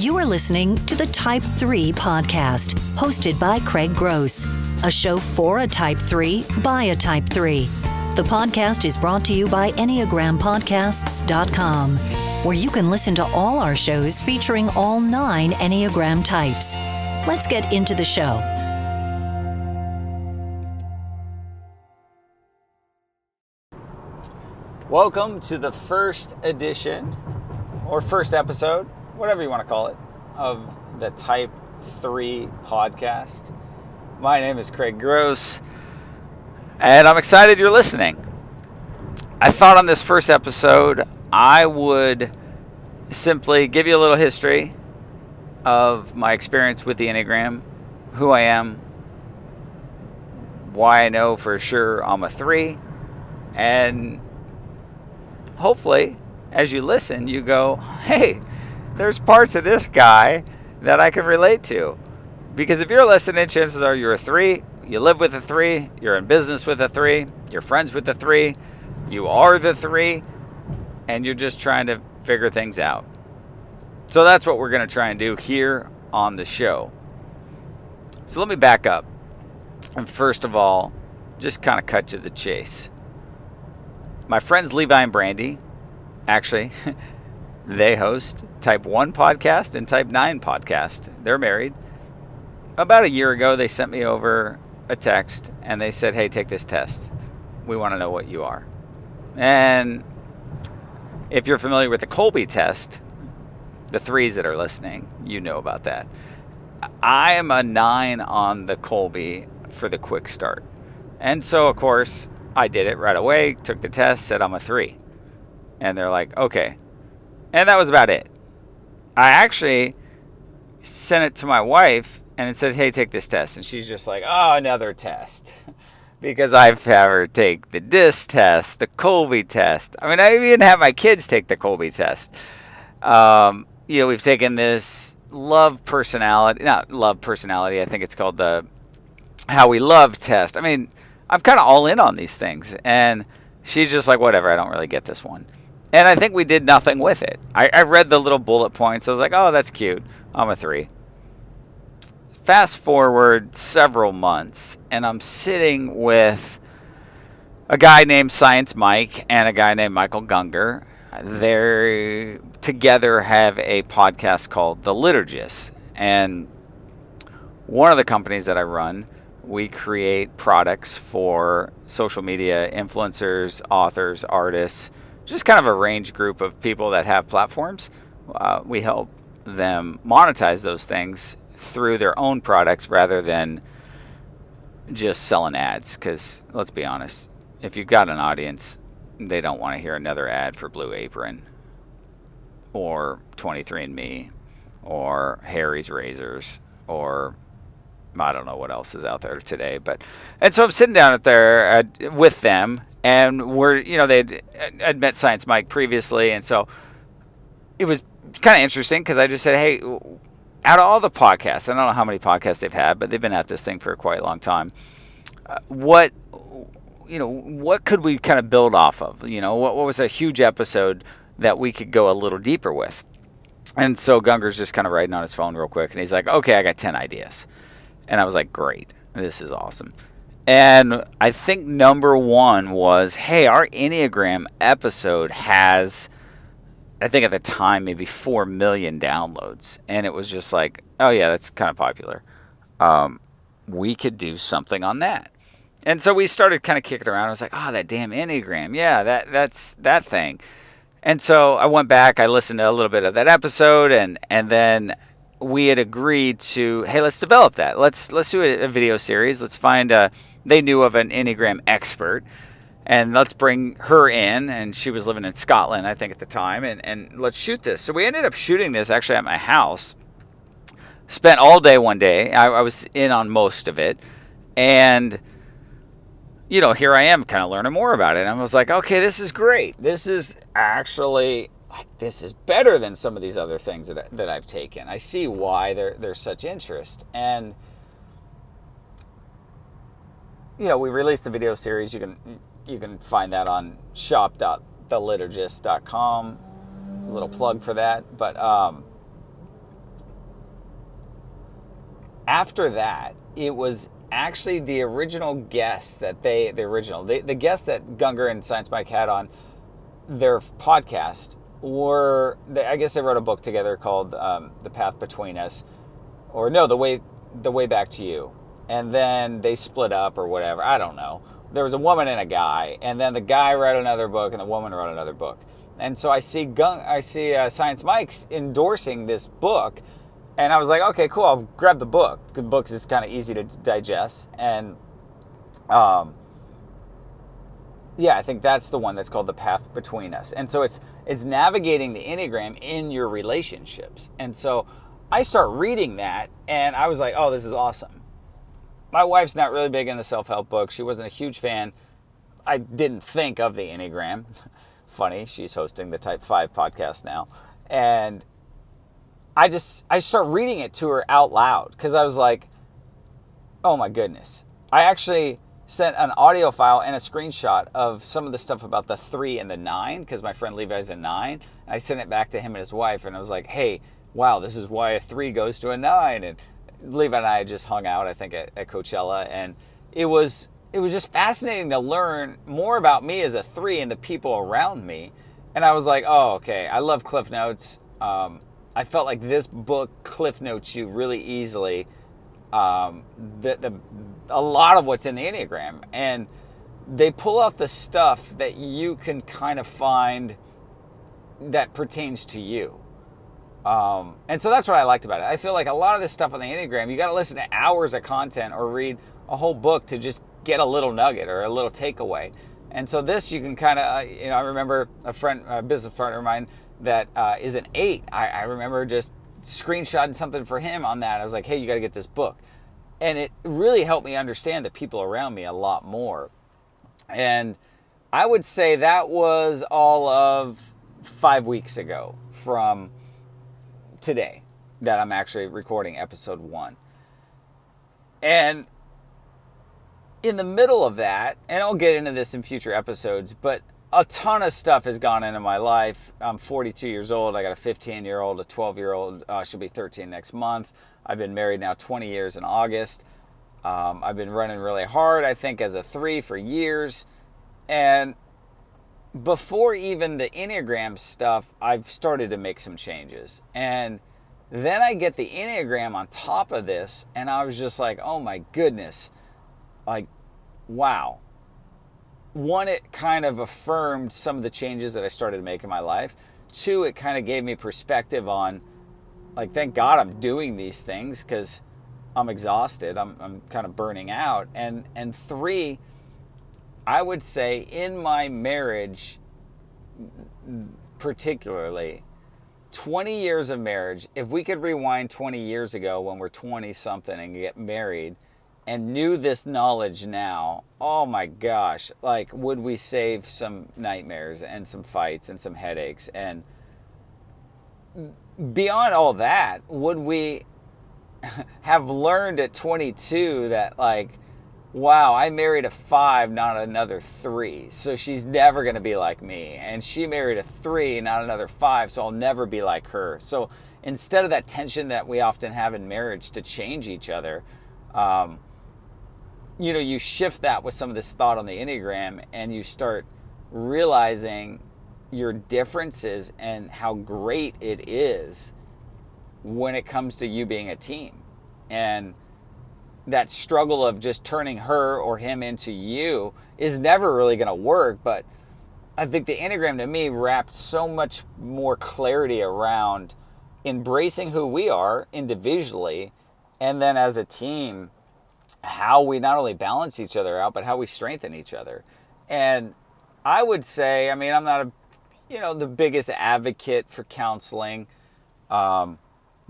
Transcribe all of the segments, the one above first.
You are listening to the Type 3 podcast, hosted by Craig Gross, a show for a Type 3 by a Type 3. The podcast is brought to you by EnneagramPodcasts.com, where you can listen to all our shows featuring all nine Enneagram types. Let's get into the show. Welcome to the first edition or first episode, whatever you want to call it, of the Type 3 podcast. My name is Craig Gross, and I'm excited you're listening. I thought on this first episode I would simply give you a little history of my experience with the Enneagram, who I am, why I know for sure I'm a 3, and hopefully, as you listen, you go, hey, there's parts of this guy that I can relate to. Because if you're listening, chances are you're a three, you live with a three, you're in business with a three, you're friends with a three, you are the three, and you're just trying to figure things out. So that's what we're going to try and do here on the show. So let me back up. And first of all, just kind of cut to the chase my friends Levi and Brandy, actually, they host Type 1 podcast and Type 9 podcast. They're married. About a year ago, they sent me over a text and they said, Hey, take this test. We want to know what you are. And if you're familiar with the Kolbe test, the threes that are listening, you know about that. I am a nine on the Kolbe for the quick start. And so, of course, I did it right away, took the test, said I'm a three. And they're like, okay. And that was about it. I actually sent it to my wife and it said, hey, take this test. And she's just like, oh, another test. because I've had her take the DISC test, the Kolbe test. I mean, I even have my kids take the Kolbe test. Um, you know, we've taken this love personality, not love personality, I think it's called the how we love test. I mean, I'm kind of all in on these things. And she's just like, whatever, I don't really get this one. And I think we did nothing with it. I, I read the little bullet points. I was like, oh, that's cute. I'm a three. Fast forward several months, and I'm sitting with a guy named Science Mike and a guy named Michael Gungor. They together have a podcast called The Liturgist. And one of the companies that I run we create products for social media influencers, authors, artists, just kind of a range group of people that have platforms. Uh, we help them monetize those things through their own products rather than just selling ads. Because let's be honest, if you've got an audience, they don't want to hear another ad for Blue Apron or 23andMe or Harry's Razors or I don't know what else is out there today, but and so I'm sitting down at there with them, and we're you know they'd I'd met Science Mike previously, and so it was kind of interesting because I just said, hey, out of all the podcasts, I don't know how many podcasts they've had, but they've been at this thing for quite a long time. Uh, what you know, what could we kind of build off of? You know, what, what was a huge episode that we could go a little deeper with? And so Gungor's just kind of writing on his phone real quick, and he's like, okay, I got ten ideas. And I was like, great, this is awesome. And I think number one was, hey, our Enneagram episode has, I think at the time, maybe 4 million downloads. And it was just like, oh, yeah, that's kind of popular. Um, we could do something on that. And so we started kind of kicking around. I was like, oh, that damn Enneagram. Yeah, that that's that thing. And so I went back, I listened to a little bit of that episode, and, and then we had agreed to, hey, let's develop that. Let's let's do a, a video series. Let's find a. They knew of an Enneagram expert, and let's bring her in. And she was living in Scotland, I think, at the time. And and let's shoot this. So we ended up shooting this actually at my house. Spent all day one day. I, I was in on most of it, and you know, here I am, kind of learning more about it. And I was like, okay, this is great. This is actually like this is better than some of these other things that, that I've taken. I see why there, there's such interest. And, you know, we released the video series. You can, you can find that on shop.theliturgist.com. A little plug for that. But, um, after that, it was actually the original guests that they, the original, the, the guests that Gungor and Science Mike had on their podcast were, they, I guess they wrote a book together called um, The Path Between Us, or no, The Way, The Way Back to You. And then they split up or whatever. I don't know. There was a woman and a guy, and then the guy wrote another book, and the woman wrote another book. And so I see Gung, I see uh, Science Mike's endorsing this book, and I was like, okay, cool. I'll grab the book. The book is kind of easy to digest, and um, yeah, I think that's the one that's called the path between us. And so it's it's navigating the enneagram in your relationships. And so I start reading that, and I was like, oh, this is awesome. My wife's not really big in the self help book. She wasn't a huge fan. I didn't think of the enneagram. Funny, she's hosting the Type Five podcast now, and I just I start reading it to her out loud because I was like, oh my goodness. I actually sent an audio file and a screenshot of some of the stuff about the three and the nine because my friend Levi's a nine. I sent it back to him and his wife, and I was like, hey, wow, this is why a three goes to a nine. And Levi and I just hung out, I think, at, at Coachella, and it was it was just fascinating to learn more about me as a three and the people around me. And I was like, oh, okay, I love Cliff Notes. Um, I felt like this book cliff notes you really easily um, the, the, a lot of what's in the Enneagram. And they pull out the stuff that you can kind of find that pertains to you. Um, and so that's what I liked about it. I feel like a lot of this stuff on the Enneagram, you got to listen to hours of content or read a whole book to just get a little nugget or a little takeaway. And so this you can kind of, uh, you know, I remember a friend, a business partner of mine that uh, is an eight. I, I remember just screenshotting something for him on that. I was like, hey, you got to get this book. And it really helped me understand the people around me a lot more. And I would say that was all of five weeks ago from today that I'm actually recording episode one. And in the middle of that, and I'll get into this in future episodes, but a ton of stuff has gone into my life. I'm 42 years old. I got a 15 year old, a 12 year old. Uh, she'll be 13 next month. I've been married now 20 years in August. Um, I've been running really hard, I think, as a three for years. And before even the Enneagram stuff, I've started to make some changes. And then I get the Enneagram on top of this, and I was just like, oh my goodness. Like, wow one, it kind of affirmed some of the changes that I started to make in my life. Two, it kind of gave me perspective on, like, thank God I'm doing these things because I'm exhausted. I'm, I'm kind of burning out. And and three, I would say in my marriage, particularly, 20 years of marriage. If we could rewind 20 years ago when we're 20 something and get married and knew this knowledge now, oh my gosh, like would we save some nightmares and some fights and some headaches and beyond all that, would we have learned at 22 that like wow, I married a 5, not another 3. So she's never going to be like me. And she married a 3, not another 5, so I'll never be like her. So instead of that tension that we often have in marriage to change each other, um, you know, you shift that with some of this thought on the Enneagram and you start realizing your differences and how great it is when it comes to you being a team. And that struggle of just turning her or him into you is never really going to work. But I think the Enneagram to me wrapped so much more clarity around embracing who we are individually and then as a team how we not only balance each other out, but how we strengthen each other. And I would say, I mean, I'm not a, you know, the biggest advocate for counseling. Um,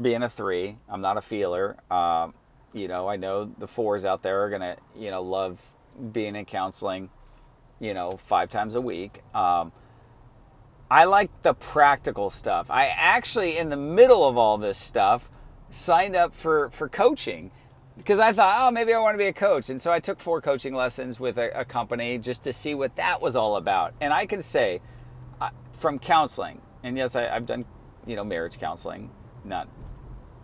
being a three, I'm not a feeler. Um, you know, I know the fours out there are gonna, you know, love being in counseling, you know, five times a week. Um, I like the practical stuff. I actually, in the middle of all this stuff, signed up for for coaching because I thought, oh, maybe I want to be a coach. And so I took four coaching lessons with a, a company just to see what that was all about. And I can say uh, from counseling, and yes, I, have done, you know, marriage counseling, not,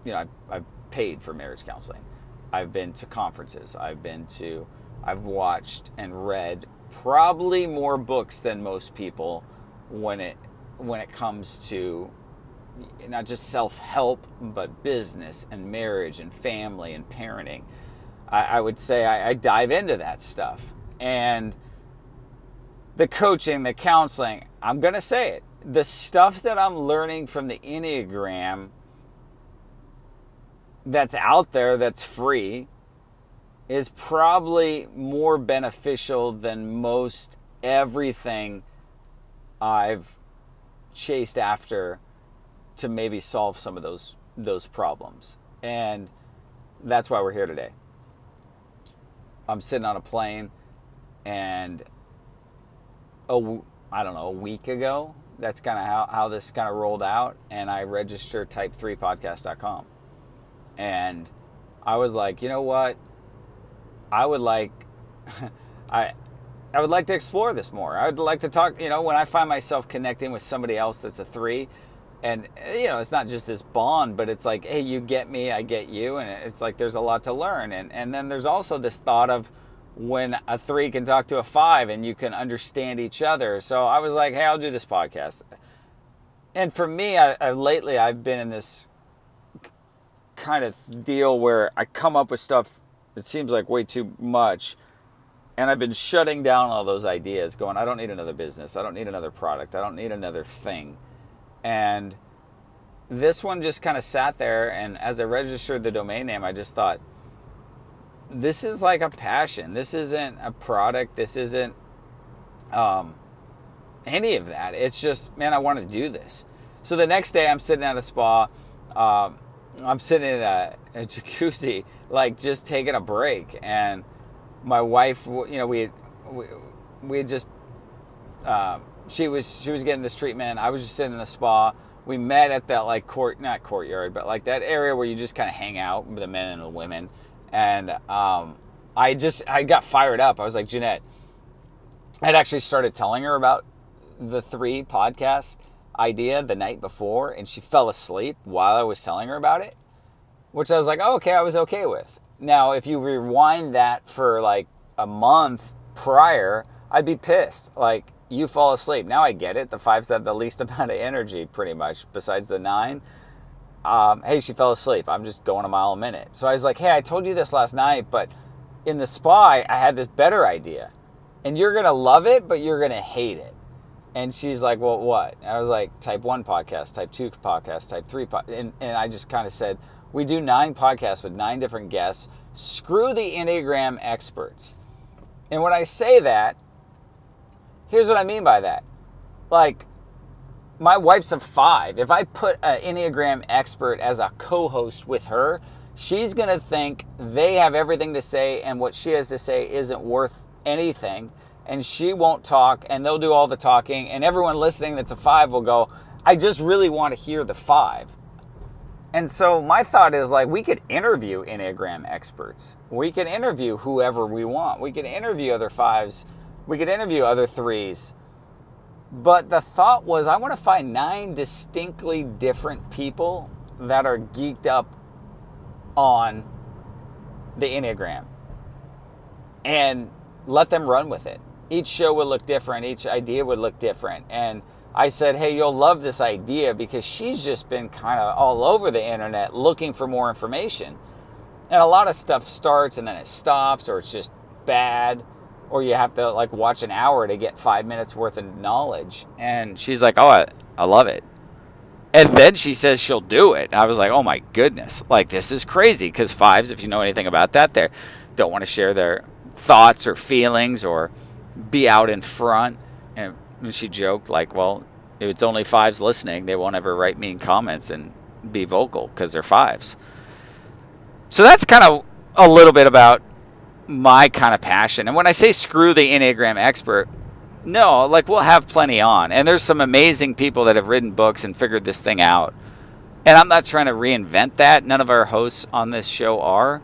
you know, I've, I've, paid for marriage counseling. I've been to conferences. I've been to, I've watched and read probably more books than most people when it when it comes to not just self help, but business and marriage and family and parenting. I, I would say I, I dive into that stuff. And the coaching, the counseling, I'm to say it. The stuff that I'm learning from the Enneagram that's out there that's free is probably more beneficial than most everything I've chased after to maybe solve some of those those problems. And that's why we're here today. I'm sitting on a plane and a, I don't know, a week ago, that's kind of how, how this kind of rolled out. And I register type3podcast.com. And I was like, you know what? I would like, I, I would like to explore this more. I would like to talk, you know, when I find myself connecting with somebody else that's a three, and you know, it's not just this bond, but it's like, hey, you get me, I get you, and it's like there's a lot to learn. And and then there's also this thought of when a three can talk to a five and you can understand each other. So I was like, hey, I'll do this podcast. And for me, I, I lately I've been in this kind of deal where I come up with stuff it seems like way too much. And I've been shutting down all those ideas, going, I don't need another business. I don't need another product. I don't need another thing. And this one just kind of sat there. And as I registered the domain name, I just thought, this is like a passion. This isn't a product. This isn't um, any of that. It's just, man, I want to do this. So the next day, I'm sitting at a spa. Um, I'm sitting in a, a jacuzzi, like just taking a break, and my wife, you know, we we, we had just uh, she was she was getting this treatment. I was just sitting in a spa. We met at that like court, not courtyard, but like that area where you just kind of hang out with the men and the women. And um, I just I got fired up. I was like Jeanette. I'd actually started telling her about the three podcast idea the night before, and she fell asleep while I was telling her about it, which I was like, oh, okay, I was okay with. Now, if you rewind that for like a month prior, I'd be pissed. Like, you fall asleep. Now I get it. The fives have the least amount of energy, pretty much, besides the nine. Um, hey, she fell asleep. I'm just going a mile a minute. So I was like, hey, I told you this last night, but in the spy, I had this better idea. And you're going to love it, but you're going to hate it. And she's like, well, what? And I was like, type one podcast, type two podcast, type three. Po-. And, and I just kind of said, we do nine podcasts with nine different guests. Screw the Enneagram experts. And when I say that, here's what I mean by that. Like, my wife's a five. If I put an Enneagram expert as a co host with her, she's going to think they have everything to say and what she has to say isn't worth anything and she won't talk and they'll do all the talking and everyone listening that's a five will go i just really want to hear the five. And so my thought is like we could interview enneagram experts. We could interview whoever we want. We could interview other fives. We could interview other threes. But the thought was i want to find nine distinctly different people that are geeked up on the enneagram and let them run with it each show would look different, each idea would look different. And I said, Hey, you'll love this idea because she's just been kind of all over the internet looking for more information. And a lot of stuff starts and then it stops, or it's just bad, or you have to like watch an hour to get five minutes worth of knowledge. And she's like, Oh, I, I love it. And then she says she'll do it. I was like, Oh my goodness, like this is crazy because fives, if you know anything about that, they don't want to share their thoughts or feelings or be out in front. And she joked, like, well, if it's only fives listening, they won't ever write mean comments and be vocal because they're fives. So that's kind of a little bit about my kind of passion. And when I say screw the Enneagram expert, no, like we'll have plenty on. And there's some amazing people that have written books and figured this thing out. And I'm not trying to reinvent that. None of our hosts on this show are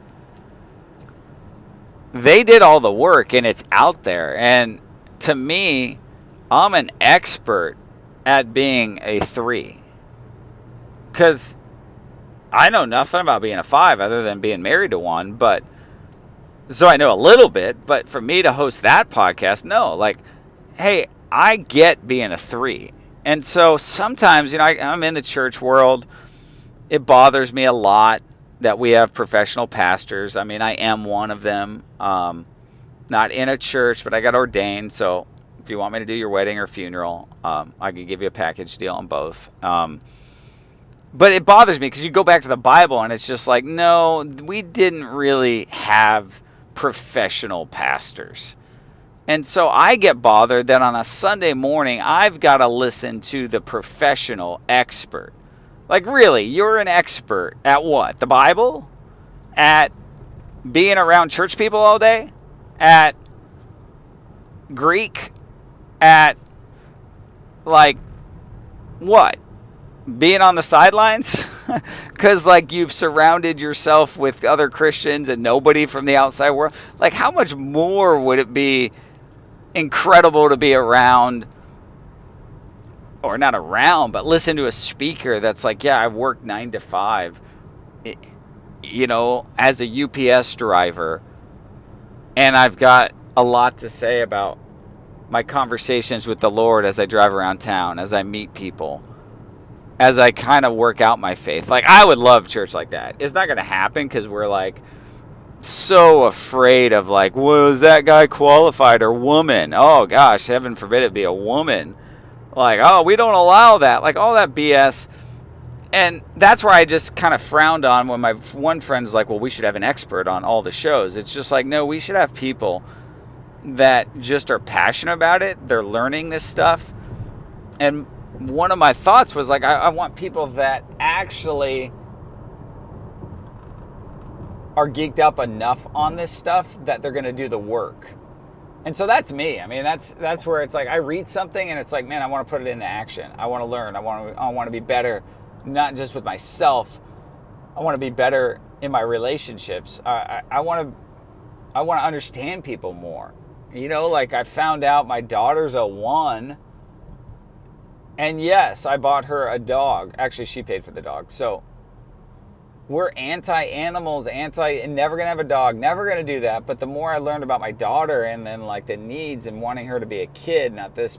they did all the work and it's out there. And to me, I'm an expert at being a three. Because I know nothing about being a five other than being married to one, but so I know a little bit. But for me to host that podcast, no, like, hey, I get being a three. And so sometimes, you know, I, I'm in the church world. It bothers me a lot that we have professional pastors. I mean, I am one of them. Um, not in a church, but I got ordained. So if you want me to do your wedding or funeral, um, I can give you a package deal on both. Um, but it bothers me because you go back to the Bible and it's just like, no, we didn't really have professional pastors. And so I get bothered that on a Sunday morning, I've got to listen to the professional expert. Like, really, you're an expert at what? The Bible? At being around church people all day? At Greek? At, like, what? Being on the sidelines? Because, like, you've surrounded yourself with other Christians and nobody from the outside world. Like, how much more would it be incredible to be around? Or not around, but listen to a speaker that's like, yeah, I've worked nine to five, you know, as a UPS driver, and I've got a lot to say about my conversations with the Lord as I drive around town, as I meet people, as I kind of work out my faith. Like, I would love church like that. It's not going to happen because we're like, so afraid of like, was that guy qualified or woman? Oh gosh, heaven forbid it be a woman like, oh, we don't allow that, like all that BS. And that's where I just kind of frowned on when my one friend's like, well, we should have an expert on all the shows. It's just like, no, we should have people that just are passionate about it. They're learning this stuff. And one of my thoughts was like, I, I want people that actually are geeked up enough on this stuff that they're going to do the work and so that's me. I mean, that's that's where it's like I read something and it's like, man, I want to put it into action. I want to learn. I want to I want to be better, not just with myself. I want to be better in my relationships. I, I, I want to I want to understand people more. You know, like I found out my daughter's a one. And yes, I bought her a dog. Actually, she paid for the dog. So we're anti animals, anti, never gonna have a dog, never gonna do that. But the more I learned about my daughter and then like the needs and wanting her to be a kid, not this,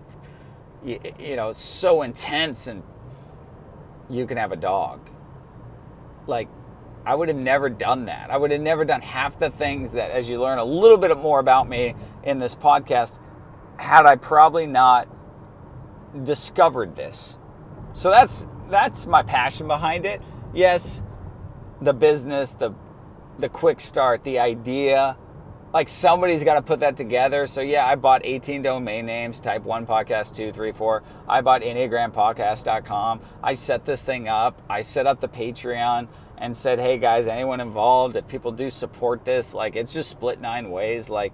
you, you know, so intense and you can have a dog. Like, I would have never done that. I would have never done half the things that, as you learn a little bit more about me in this podcast, had I probably not discovered this. So that's that's my passion behind it. Yes, the business, the the quick start, the idea. Like somebody's got to put that together. So yeah, I bought 18 domain names, type one podcast, two, three, four. I bought enneagrampodcast.com. I set this thing up. I set up the Patreon and said, hey guys, anyone involved, if people do support this, like it's just split nine ways. Like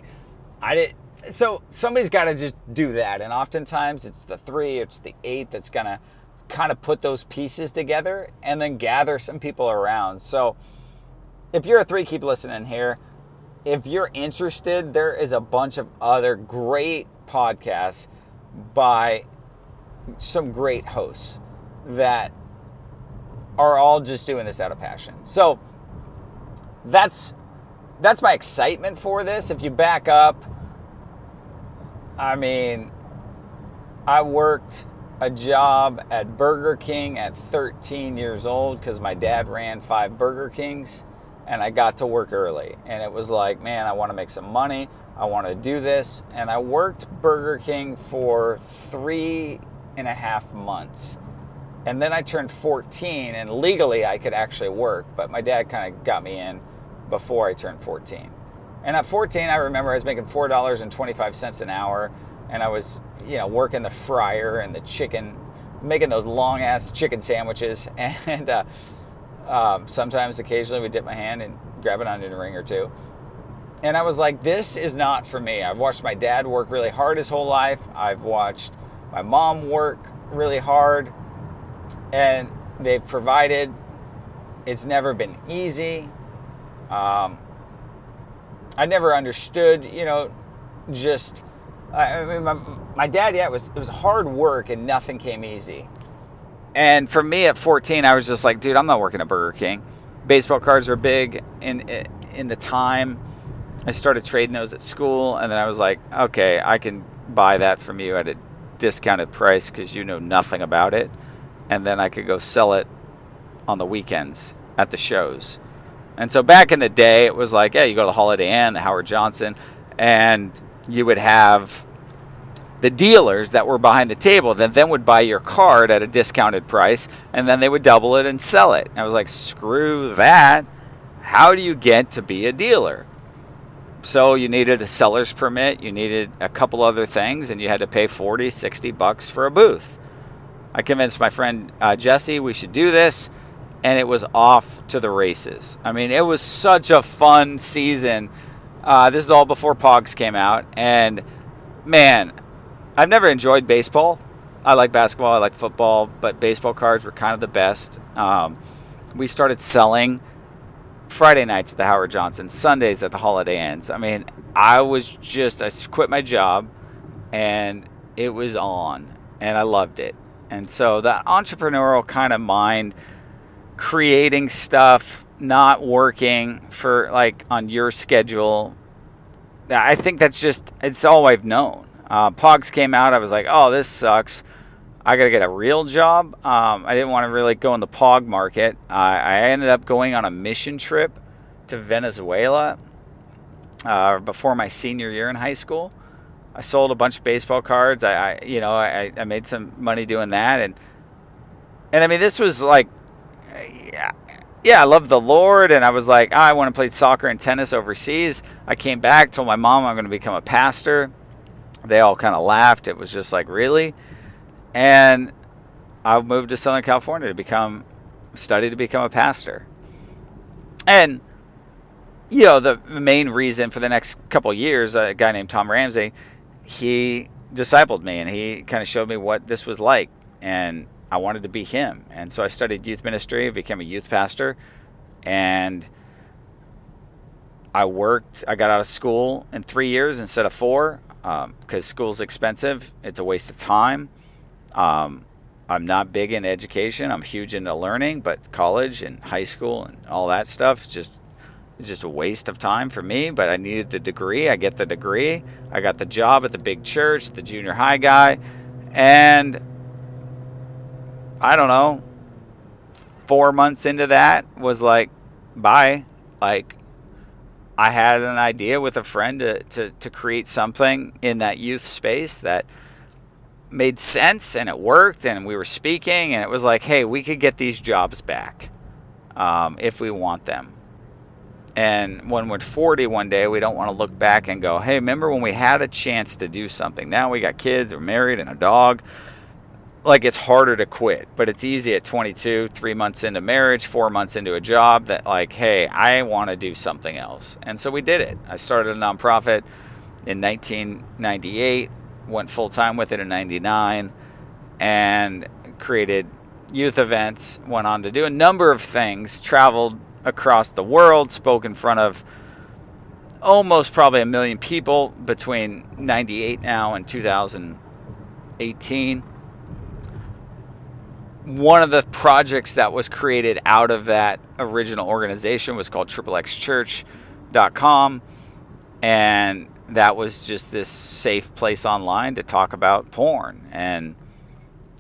I did so somebody's got to just do that. And oftentimes it's the three, it's the eight that's gonna kind of put those pieces together and then gather some people around. So if you're a three, keep listening here. If you're interested, there is a bunch of other great podcasts by some great hosts that are all just doing this out of passion. So that's that's my excitement for this. If you back up, I mean, I worked a job at Burger King at 13 years old because my dad ran five Burger Kings and I got to work early. And it was like, man, I want to make some money. I want to do this. And I worked Burger King for three and a half months. And then I turned 14 and legally I could actually work, but my dad kind of got me in before I turned 14. And at 14, I remember I was making $4.25 an hour and I was you know, working the fryer and the chicken, making those long ass chicken sandwiches. And uh, um, sometimes, occasionally, we dip my hand and grab an onion ring or two. And I was like, this is not for me. I've watched my dad work really hard his whole life. I've watched my mom work really hard. And they've provided. It's never been easy. Um, I never understood, you know, just I mean, my, my dad, yeah, it was it was hard work and nothing came easy. And for me at 14, I was just like, dude, I'm not working at Burger King. baseball cards were big in in the time. I started trading those at school, and then I was like, okay, I can buy that from you at a discounted price because you know nothing about it, and then I could go sell it on the weekends at the shows. And so back in the day, it was like, yeah, you go to the Holiday Inn, the Howard Johnson, and you would have the dealers that were behind the table that then would buy your card at a discounted price and then they would double it and sell it. And I was like, screw that. How do you get to be a dealer? So you needed a seller's permit, you needed a couple other things, and you had to pay 40, 60 bucks for a booth. I convinced my friend uh, Jesse we should do this, and it was off to the races. I mean, it was such a fun season. Uh, this is all before Pogs came out, and man, I've never enjoyed baseball. I like basketball, I like football, but baseball cards were kind of the best. Um, we started selling Friday nights at the Howard Johnson, Sundays at the Holiday Inns. I mean, I was just, I quit my job and it was on and I loved it. And so that entrepreneurial kind of mind, creating stuff, not working for like on your schedule, I think that's just, it's all I've known. Uh, Pogs came out. I was like, oh, this sucks. I got to get a real job. Um, I didn't want to really go in the Pog market. Uh, I ended up going on a mission trip to Venezuela uh, before my senior year in high school. I sold a bunch of baseball cards. I, I you know, I, I made some money doing that, and and I mean, this was like, yeah, I love the Lord, and I was like, oh, I want to play soccer and tennis overseas. I came back, told my mom I'm going to become a pastor they all kind of laughed. It was just like, really? And I moved to Southern California to become, study to become a pastor. And, you know, the main reason for the next couple years, a guy named Tom Ramsey, he discipled me and he kind of showed me what this was like. And I wanted to be him. And so I studied youth ministry, became a youth pastor, and I worked. I got out of school in three years instead of four because um, school's expensive. It's a waste of time. Um, I'm not big in education. I'm huge into learning, but college and high school and all that stuff is just it's just a waste of time for me. But I needed the degree. I get the degree. I got the job at the big church, the junior high guy, and I don't know. Four months into that was like, bye. Like I had an idea with a friend to, to, to create something in that youth space that made sense and it worked and we were speaking and it was like, hey, we could get these jobs back um, if we want them. And when we're 40 one day, we don't want to look back and go, hey, remember when we had a chance to do something? Now we got kids, we're married, and a dog like it's harder to quit, but it's easy at 22, three months into marriage, four months into a job that, like, hey, I want to do something else. And so we did it. I started a nonprofit in 1998, went full time with it in 99, and created youth events, went on to do a number of things, traveled across the world, spoke in front of almost probably a million people between 98 now and 2018 one of the projects that was created out of that original organization was called triplexchurch.com and that was just this safe place online to talk about porn. And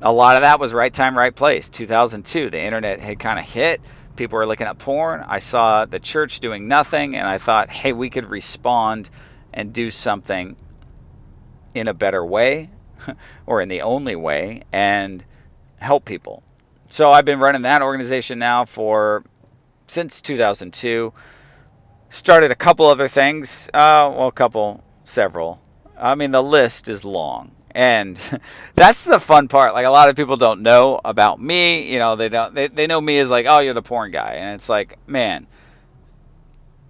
a lot of that was right time right place. 2002 the internet had kind of hit. People were looking at porn. I saw the church doing nothing and i thought hey we could respond and do something in a better way or in the only way. And help people. So I've been running that organization now for since 2002. Started a couple other things. Uh, well, a couple, several. I mean, the list is long. And that's the fun part. Like a lot of people don't know about me. You know, they don't. They, they know me as like, oh, you're the porn guy, and it's like, man,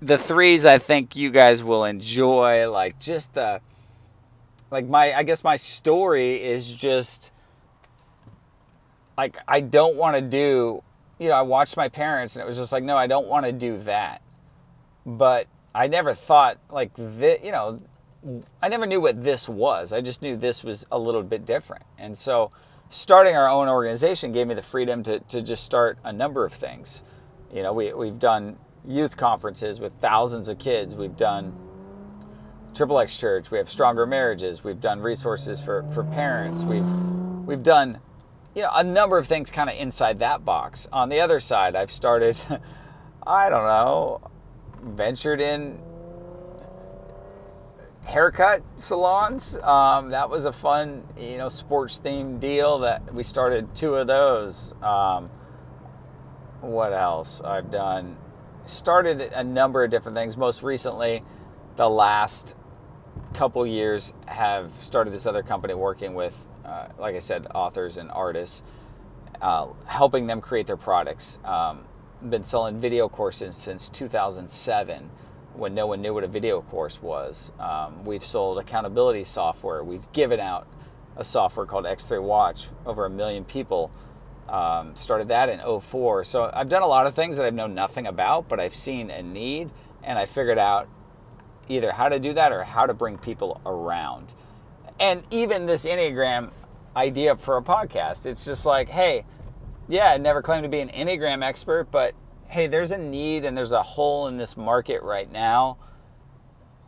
the threes I think you guys will enjoy. Like just the, like my, I guess my story is just like I don't want to do, you know, I watched my parents and it was just like, no, I don't want to do that. But I never thought like that, you know, I never knew what this was. I just knew this was a little bit different. And so starting our own organization gave me the freedom to, to just start a number of things. You know, we, we've done youth conferences with thousands of kids. We've done Triple X Church. We have Stronger Marriages. We've done resources for, for parents. We've we've done you know a number of things kind of inside that box. On the other side, I've started I don't know, ventured in haircut salons. Um, that was a fun, you know, sports themed deal that we started two of those. Um, what else I've done? Started a number of different things. Most recently, the last couple years have started this other company working with, uh, like I said, authors and artists, uh, helping them create their products. Um, been selling video courses since 2007 when no one knew what a video course was. Um, we've sold accountability software. We've given out a software called X3 Watch. Over a million people um, started that in 04. So I've done a lot of things that I've known nothing about, but I've seen a need and I figured out either how to do that or how to bring people around. And even this Enneagram idea for a podcast, it's just like, hey, yeah, I never claimed to be an Enneagram expert, but hey, there's a need and there's a hole in this market right now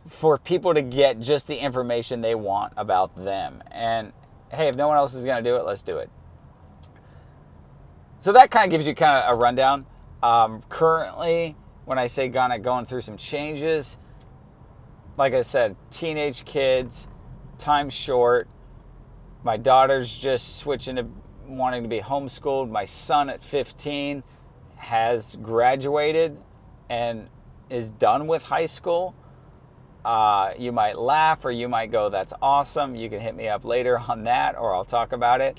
for people to get just the information they want about them. And hey, if no one else is going to do it, let's do it. So that kind of gives you kind of a rundown. Um, currently, when I say Ghana going through some changes, like I said, teenage kids, time short. My daughter's just switching to wanting to be homeschooled. My son at 15 has graduated and is done with high school. Uh, you might laugh or you might go, That's awesome. You can hit me up later on that or I'll talk about it.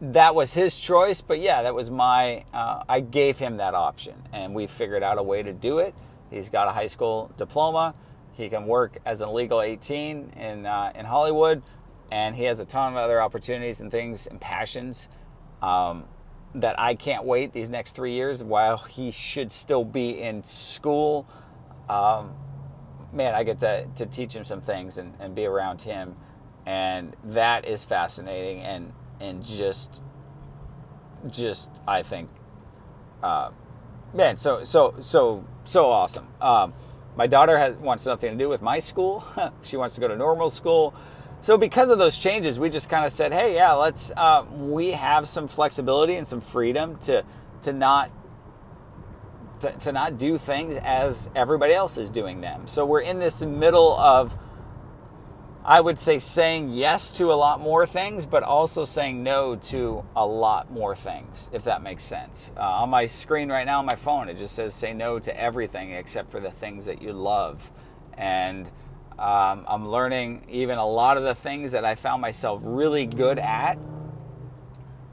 That was his choice, but yeah, that was my, uh, I gave him that option and we figured out a way to do it. He's got a high school diploma. He can work as an illegal 18 in, uh, in Hollywood and he has a ton of other opportunities and things and passions um, that I can't wait these next three years while he should still be in school. Um, man, I get to, to teach him some things and, and be around him. And that is fascinating and, and just, just, I think, uh, man, so, so, so, so awesome. Um, my daughter has, wants nothing to do with my school. she wants to go to normal school. So because of those changes, we just kind of said, hey, yeah, let's. Uh, we have some flexibility and some freedom to to not to, to not do things as everybody else is doing them. So we're in this middle of, I would say, saying yes to a lot more things, but also saying no to a lot more things, if that makes sense. Uh, on my screen right now on my phone, it just says say no to everything except for the things that you love, and um, I'm learning even a lot of the things that I found myself really good at.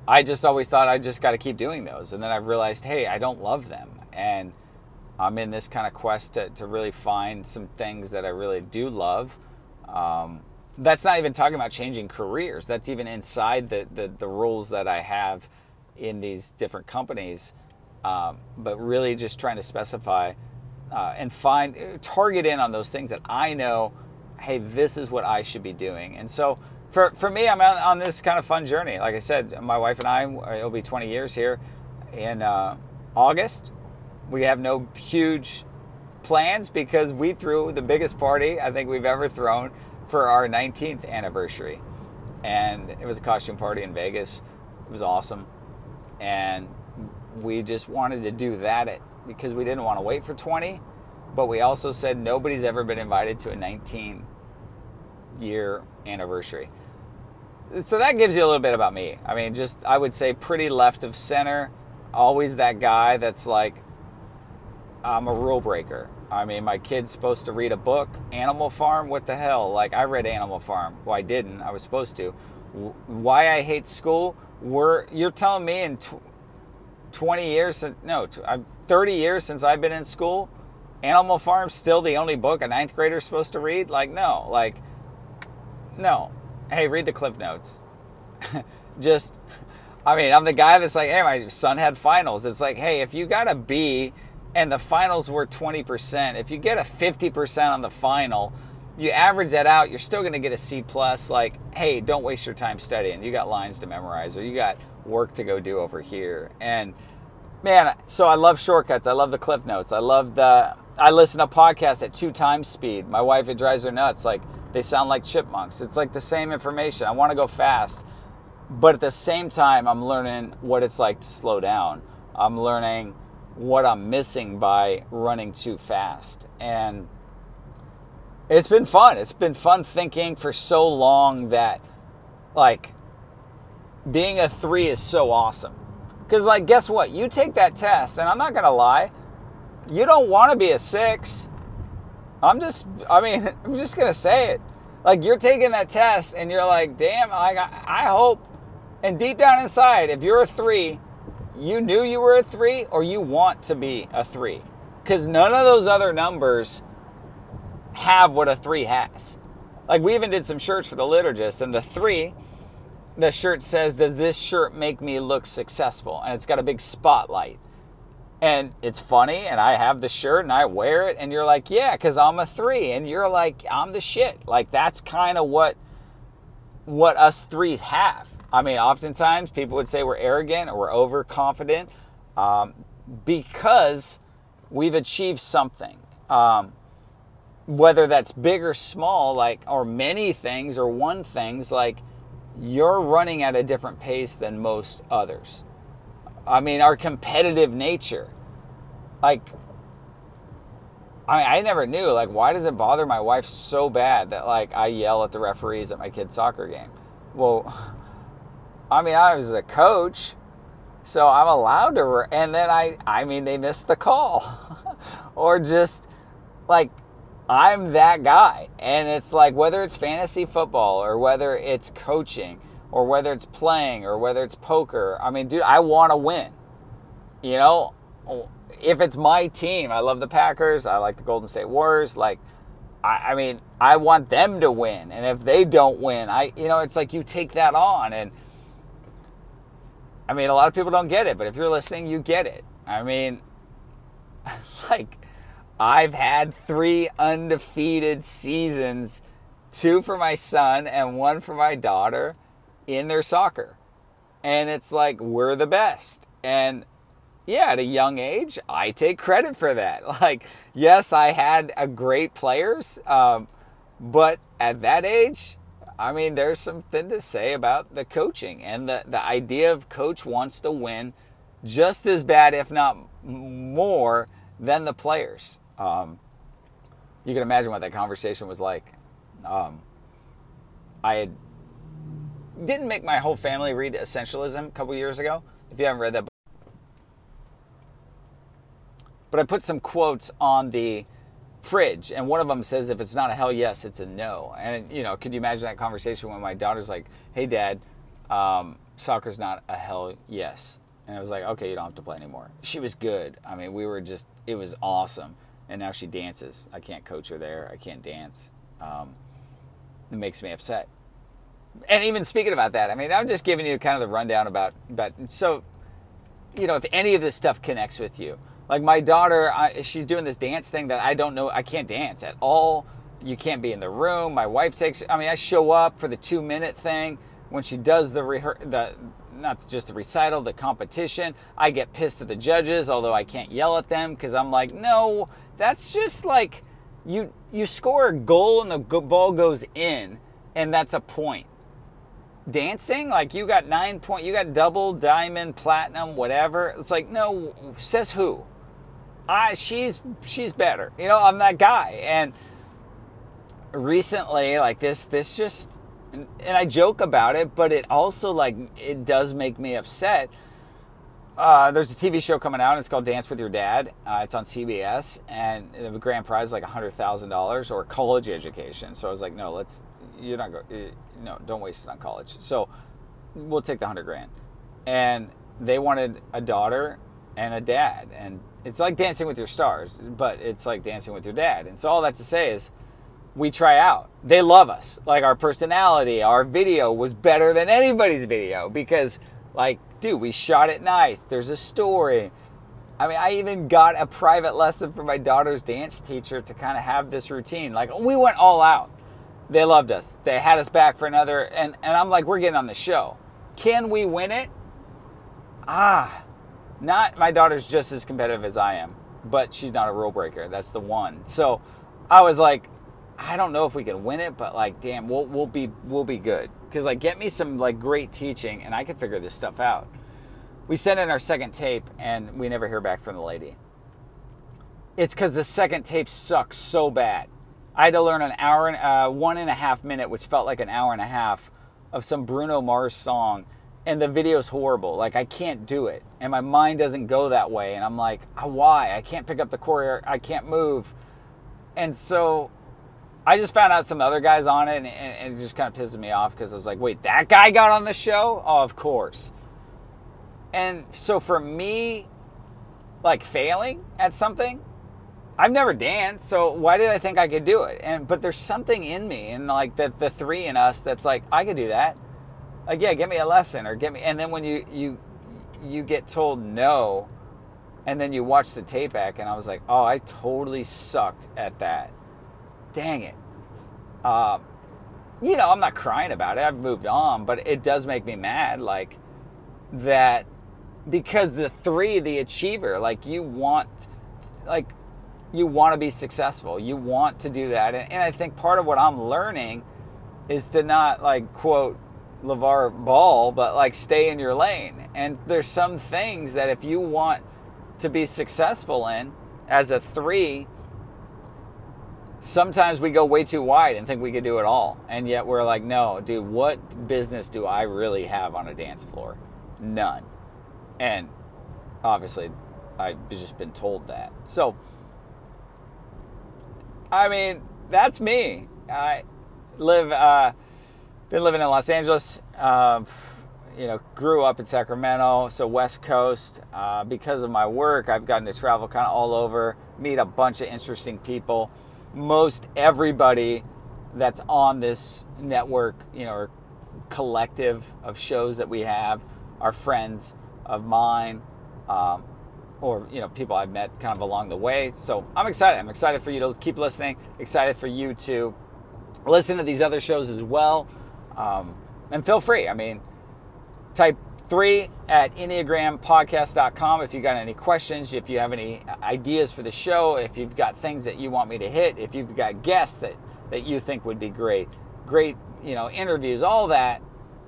I just always thought I just got to keep doing those. And then I realized, hey, I don't love them. And I'm in this kind of quest to, to really find some things that I really do love. Um, that's not even talking about changing careers. That's even inside the, the, the rules that I have in these different companies. Um, but really just trying to specify uh, and find target in on those things that I know, hey, this is what I should be doing. And so for, for me, I'm on, on this kind of fun journey. Like I said, my wife and I, it'll be 20 years here in uh, August. We have no huge plans because we threw the biggest party I think we've ever thrown for our 19th anniversary. And it was a costume party in Vegas. It was awesome. And we just wanted to do that at because we didn't want to wait for 20, but we also said nobody's ever been invited to a 19 year anniversary. So that gives you a little bit about me. I mean, just I would say pretty left of center, always that guy that's like, I'm a rule breaker. I mean, my kid's supposed to read a book, Animal Farm. What the hell? Like, I read Animal Farm. Well, I didn't. I was supposed to. Why I hate school? We're you're telling me in 20 years, no, 30 years since I've been in school, Animal Farm's still the only book a ninth grader is supposed to read? Like, no, like, no. Hey, read the Cliff Notes. Just, I mean, I'm the guy that's like, hey, my son had finals. It's like, hey, if you got a B and the finals were 20%, if you get a 50% on the final, you average that out, you're still going to get a C plus. Like, hey, don't waste your time studying. You got lines to memorize, or you got work to go do over here. And man, so I love shortcuts. I love the cliff notes. I love the. I listen to podcasts at two times speed. My wife, it drives her nuts. Like they sound like chipmunks. It's like the same information. I want to go fast, but at the same time, I'm learning what it's like to slow down. I'm learning what I'm missing by running too fast, and it's been fun. It's been fun thinking for so long that, like, being a three is so awesome because, like, guess what? You take that test, and I'm not going to lie, you don't want to be a six. I'm just, I mean, I'm just going to say it. Like, you're taking that test, and you're like, damn, like, I, I hope. And deep down inside, if you're a three, you knew you were a three, or you want to be a three. Because none of those other numbers have what a three has. Like, we even did some shirts for the Liturgist, and the three the shirt says, Does this shirt make me look successful? And it's got a big spotlight. And it's funny, and I have the shirt and I wear it, and you're like, Yeah, because I'm a three. And you're like, I'm the shit. Like, that's kind of what what us threes have. I mean, oftentimes people would say we're arrogant or we're overconfident um, because we've achieved something. Um, whether that's big or small, like, or many things or one things, like, you're running at a different pace than most others. I mean, our competitive nature. Like, I mean, I never knew, like, why does it bother my wife so bad that, like, I yell at the referees at my kid's soccer game? Well, I mean, I was a coach, so I'm allowed to, re- and then I, I mean, they missed the call. or just, like, I'm that guy. And it's like whether it's fantasy football or whether it's coaching or whether it's playing or whether it's poker. I mean, dude, I want to win. You know, if it's my team, I love the Packers. I like the Golden State Warriors. Like, I, I mean, I want them to win. And if they don't win, I, you know, it's like you take that on. And I mean, a lot of people don't get it, but if you're listening, you get it. I mean, like, I've had three undefeated seasons two for my son and one for my daughter in their soccer. And it's like, we're the best. And yeah, at a young age, I take credit for that. Like, yes, I had a great players, um, but at that age, I mean, there's something to say about the coaching and the, the idea of coach wants to win just as bad, if not more, than the players. Um, you can imagine what that conversation was like. Um, I had, didn't make my whole family read Essentialism a couple years ago. If you haven't read that book, but I put some quotes on the fridge, and one of them says, "If it's not a hell yes, it's a no." And you know, could you imagine that conversation when my daughter's like, "Hey, Dad, um, soccer's not a hell yes," and I was like, "Okay, you don't have to play anymore." She was good. I mean, we were just, it was awesome and now she dances. I can't coach her there. I can't dance. Um, it makes me upset. And even speaking about that, I mean, I'm just giving you kind of the rundown about about so, you know, if any of this stuff connects with you, like my daughter, I, she's doing this dance thing that I don't know. I can't dance at all. You can't be in the room. My wife takes. I mean, I show up for the two minute thing when she does the rehe- the not just the recital, the competition. I get pissed at the judges, although I can't yell at them because I'm like, no, that's just like you you score a goal and the ball goes in, and that's a point. Dancing, like you got nine point, you got double, diamond, platinum, whatever. It's like no, says who? I she's she's better. You know, I'm that guy. And recently, like this, this just, and, and I joke about it, but it also like it does make me upset uh, there's a TV show coming out. It's called Dance with Your Dad. Uh, it's on CBS, and the grand prize is like hundred thousand dollars or college education. So I was like, no, let's you're not go, no, don't waste it on college. So we'll take the hundred grand. And they wanted a daughter and a dad, and it's like Dancing with Your Stars, but it's like Dancing with Your Dad. And so all that to say is, we try out. They love us. Like our personality, our video was better than anybody's video because like dude, we shot it nice. There's a story. I mean, I even got a private lesson from my daughter's dance teacher to kind of have this routine. Like, we went all out. They loved us. They had us back for another, and, and I'm like, we're getting on the show. Can we win it? Ah, not my daughter's just as competitive as I am, but she's not a rule breaker. That's the one. So I was like, I don't know if we can win it, but like, damn, we'll we'll be we'll be good. Cause like, get me some like great teaching, and I can figure this stuff out. We sent in our second tape, and we never hear back from the lady. It's because the second tape sucks so bad. I had to learn an hour and uh, one and a half minute, which felt like an hour and a half, of some Bruno Mars song, and the video's horrible. Like I can't do it, and my mind doesn't go that way, and I'm like, ah, why? I can't pick up the choreo. I can't move, and so I just found out some other guys on it, and, and it just kind of pisses me off because I was like, wait, that guy got on the show? Oh, of course. And so for me, like failing at something, I've never danced, so why did I think I could do it? And but there's something in me, and like the the three in us that's like I could do that. Like yeah, give me a lesson or give me. And then when you you you get told no, and then you watch the tape back, and I was like, oh, I totally sucked at that. Dang it. Um, you know, I'm not crying about it. I've moved on, but it does make me mad. Like that because the three, the achiever, like you want, like you want to be successful. You want to do that. And, and I think part of what I'm learning is to not like quote LaVar Ball, but like stay in your lane. And there's some things that if you want to be successful in as a three, sometimes we go way too wide and think we could do it all. And yet we're like, no, dude, what business do I really have on a dance floor? None. And obviously, I've just been told that. So, I mean, that's me. I live, uh, been living in Los Angeles. Uh, you know, grew up in Sacramento, so West Coast. Uh, because of my work, I've gotten to travel kind of all over, meet a bunch of interesting people. Most everybody that's on this network, you know, or collective of shows that we have are friends of mine. Um, or you know people I've met kind of along the way. So I'm excited. I'm excited for you to keep listening. Excited for you to listen to these other shows as well. Um, and feel free. I mean, type three at enneagrampodcast.com if you got any questions, if you have any ideas for the show, if you've got things that you want me to hit, if you've got guests that that you think would be great, great you know interviews, all that.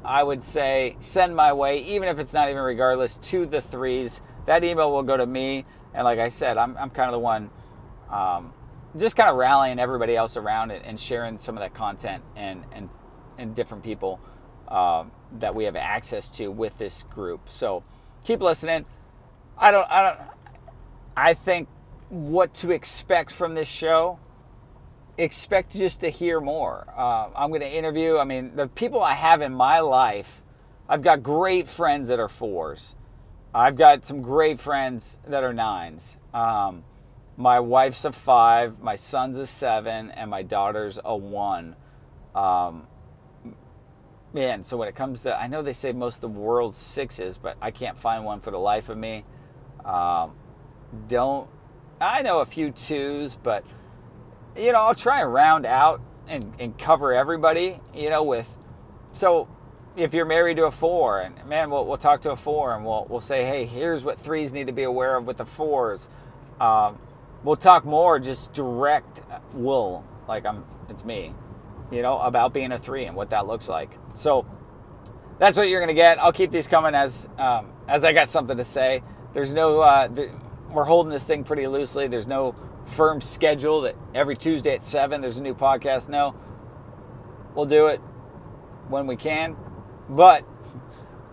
I would say send my way, even if it's not even regardless, to the threes that email will go to me. And like I said, I'm, I'm kind of the one um, just kind of rallying everybody else around it and sharing some of that content and, and, and different people um, that we have access to with this group. So keep listening. I don't, I don't, I think what to expect from this show expect just to hear more. Uh, I'm going to interview, I mean, the people I have in my life, I've got great friends that are fours. I've got some great friends that are nines. Um, my wife's a five, my son's a seven, and my daughter's a one. Um, man, so when it comes to, I know they say most of the world's sixes, but I can't find one for the life of me. Um, don't, I know a few twos, but, you know, I'll try and round out and, and cover everybody, you know, with, so if you're married to a four, and man, we'll, we'll talk to a four and we'll, we'll say, hey, here's what threes need to be aware of with the fours. Um, we'll talk more just direct will, like I'm, it's me, you know, about being a three and what that looks like. So that's what you're gonna get. I'll keep these coming as um, as I got something to say. There's no, uh, we're holding this thing pretty loosely. There's no firm schedule that every Tuesday at seven there's a new podcast. No, we'll do it when we can but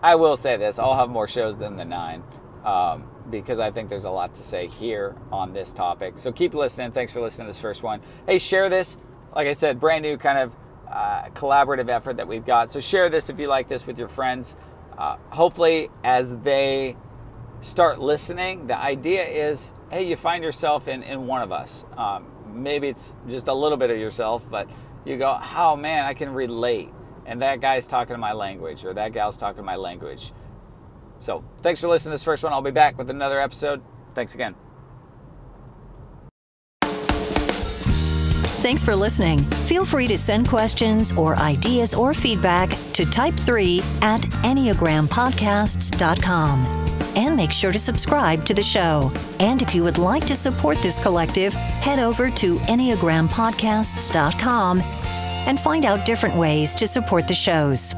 I will say this: I'll have more shows than the nine um, because I think there's a lot to say here on this topic. So keep listening. Thanks for listening to this first one. Hey, share this. Like I said, brand new kind of uh, collaborative effort that we've got. So share this if you like this with your friends. Uh, hopefully, as they start listening, the idea is hey, you find yourself in, in one of us. Um, maybe it's just a little bit of yourself, but you go, oh man, I can relate and that guy's talking my language or that gal's talking my language. So, thanks for listening to this first one. I'll be back with another episode. Thanks again. Thanks for listening. Feel free to send questions or ideas or feedback to type3 at enneagrampodcasts.com. and make sure to subscribe to the show. And if you would like to support this collective, head over to EnneagramPodcasts.com and find out different ways to support the shows.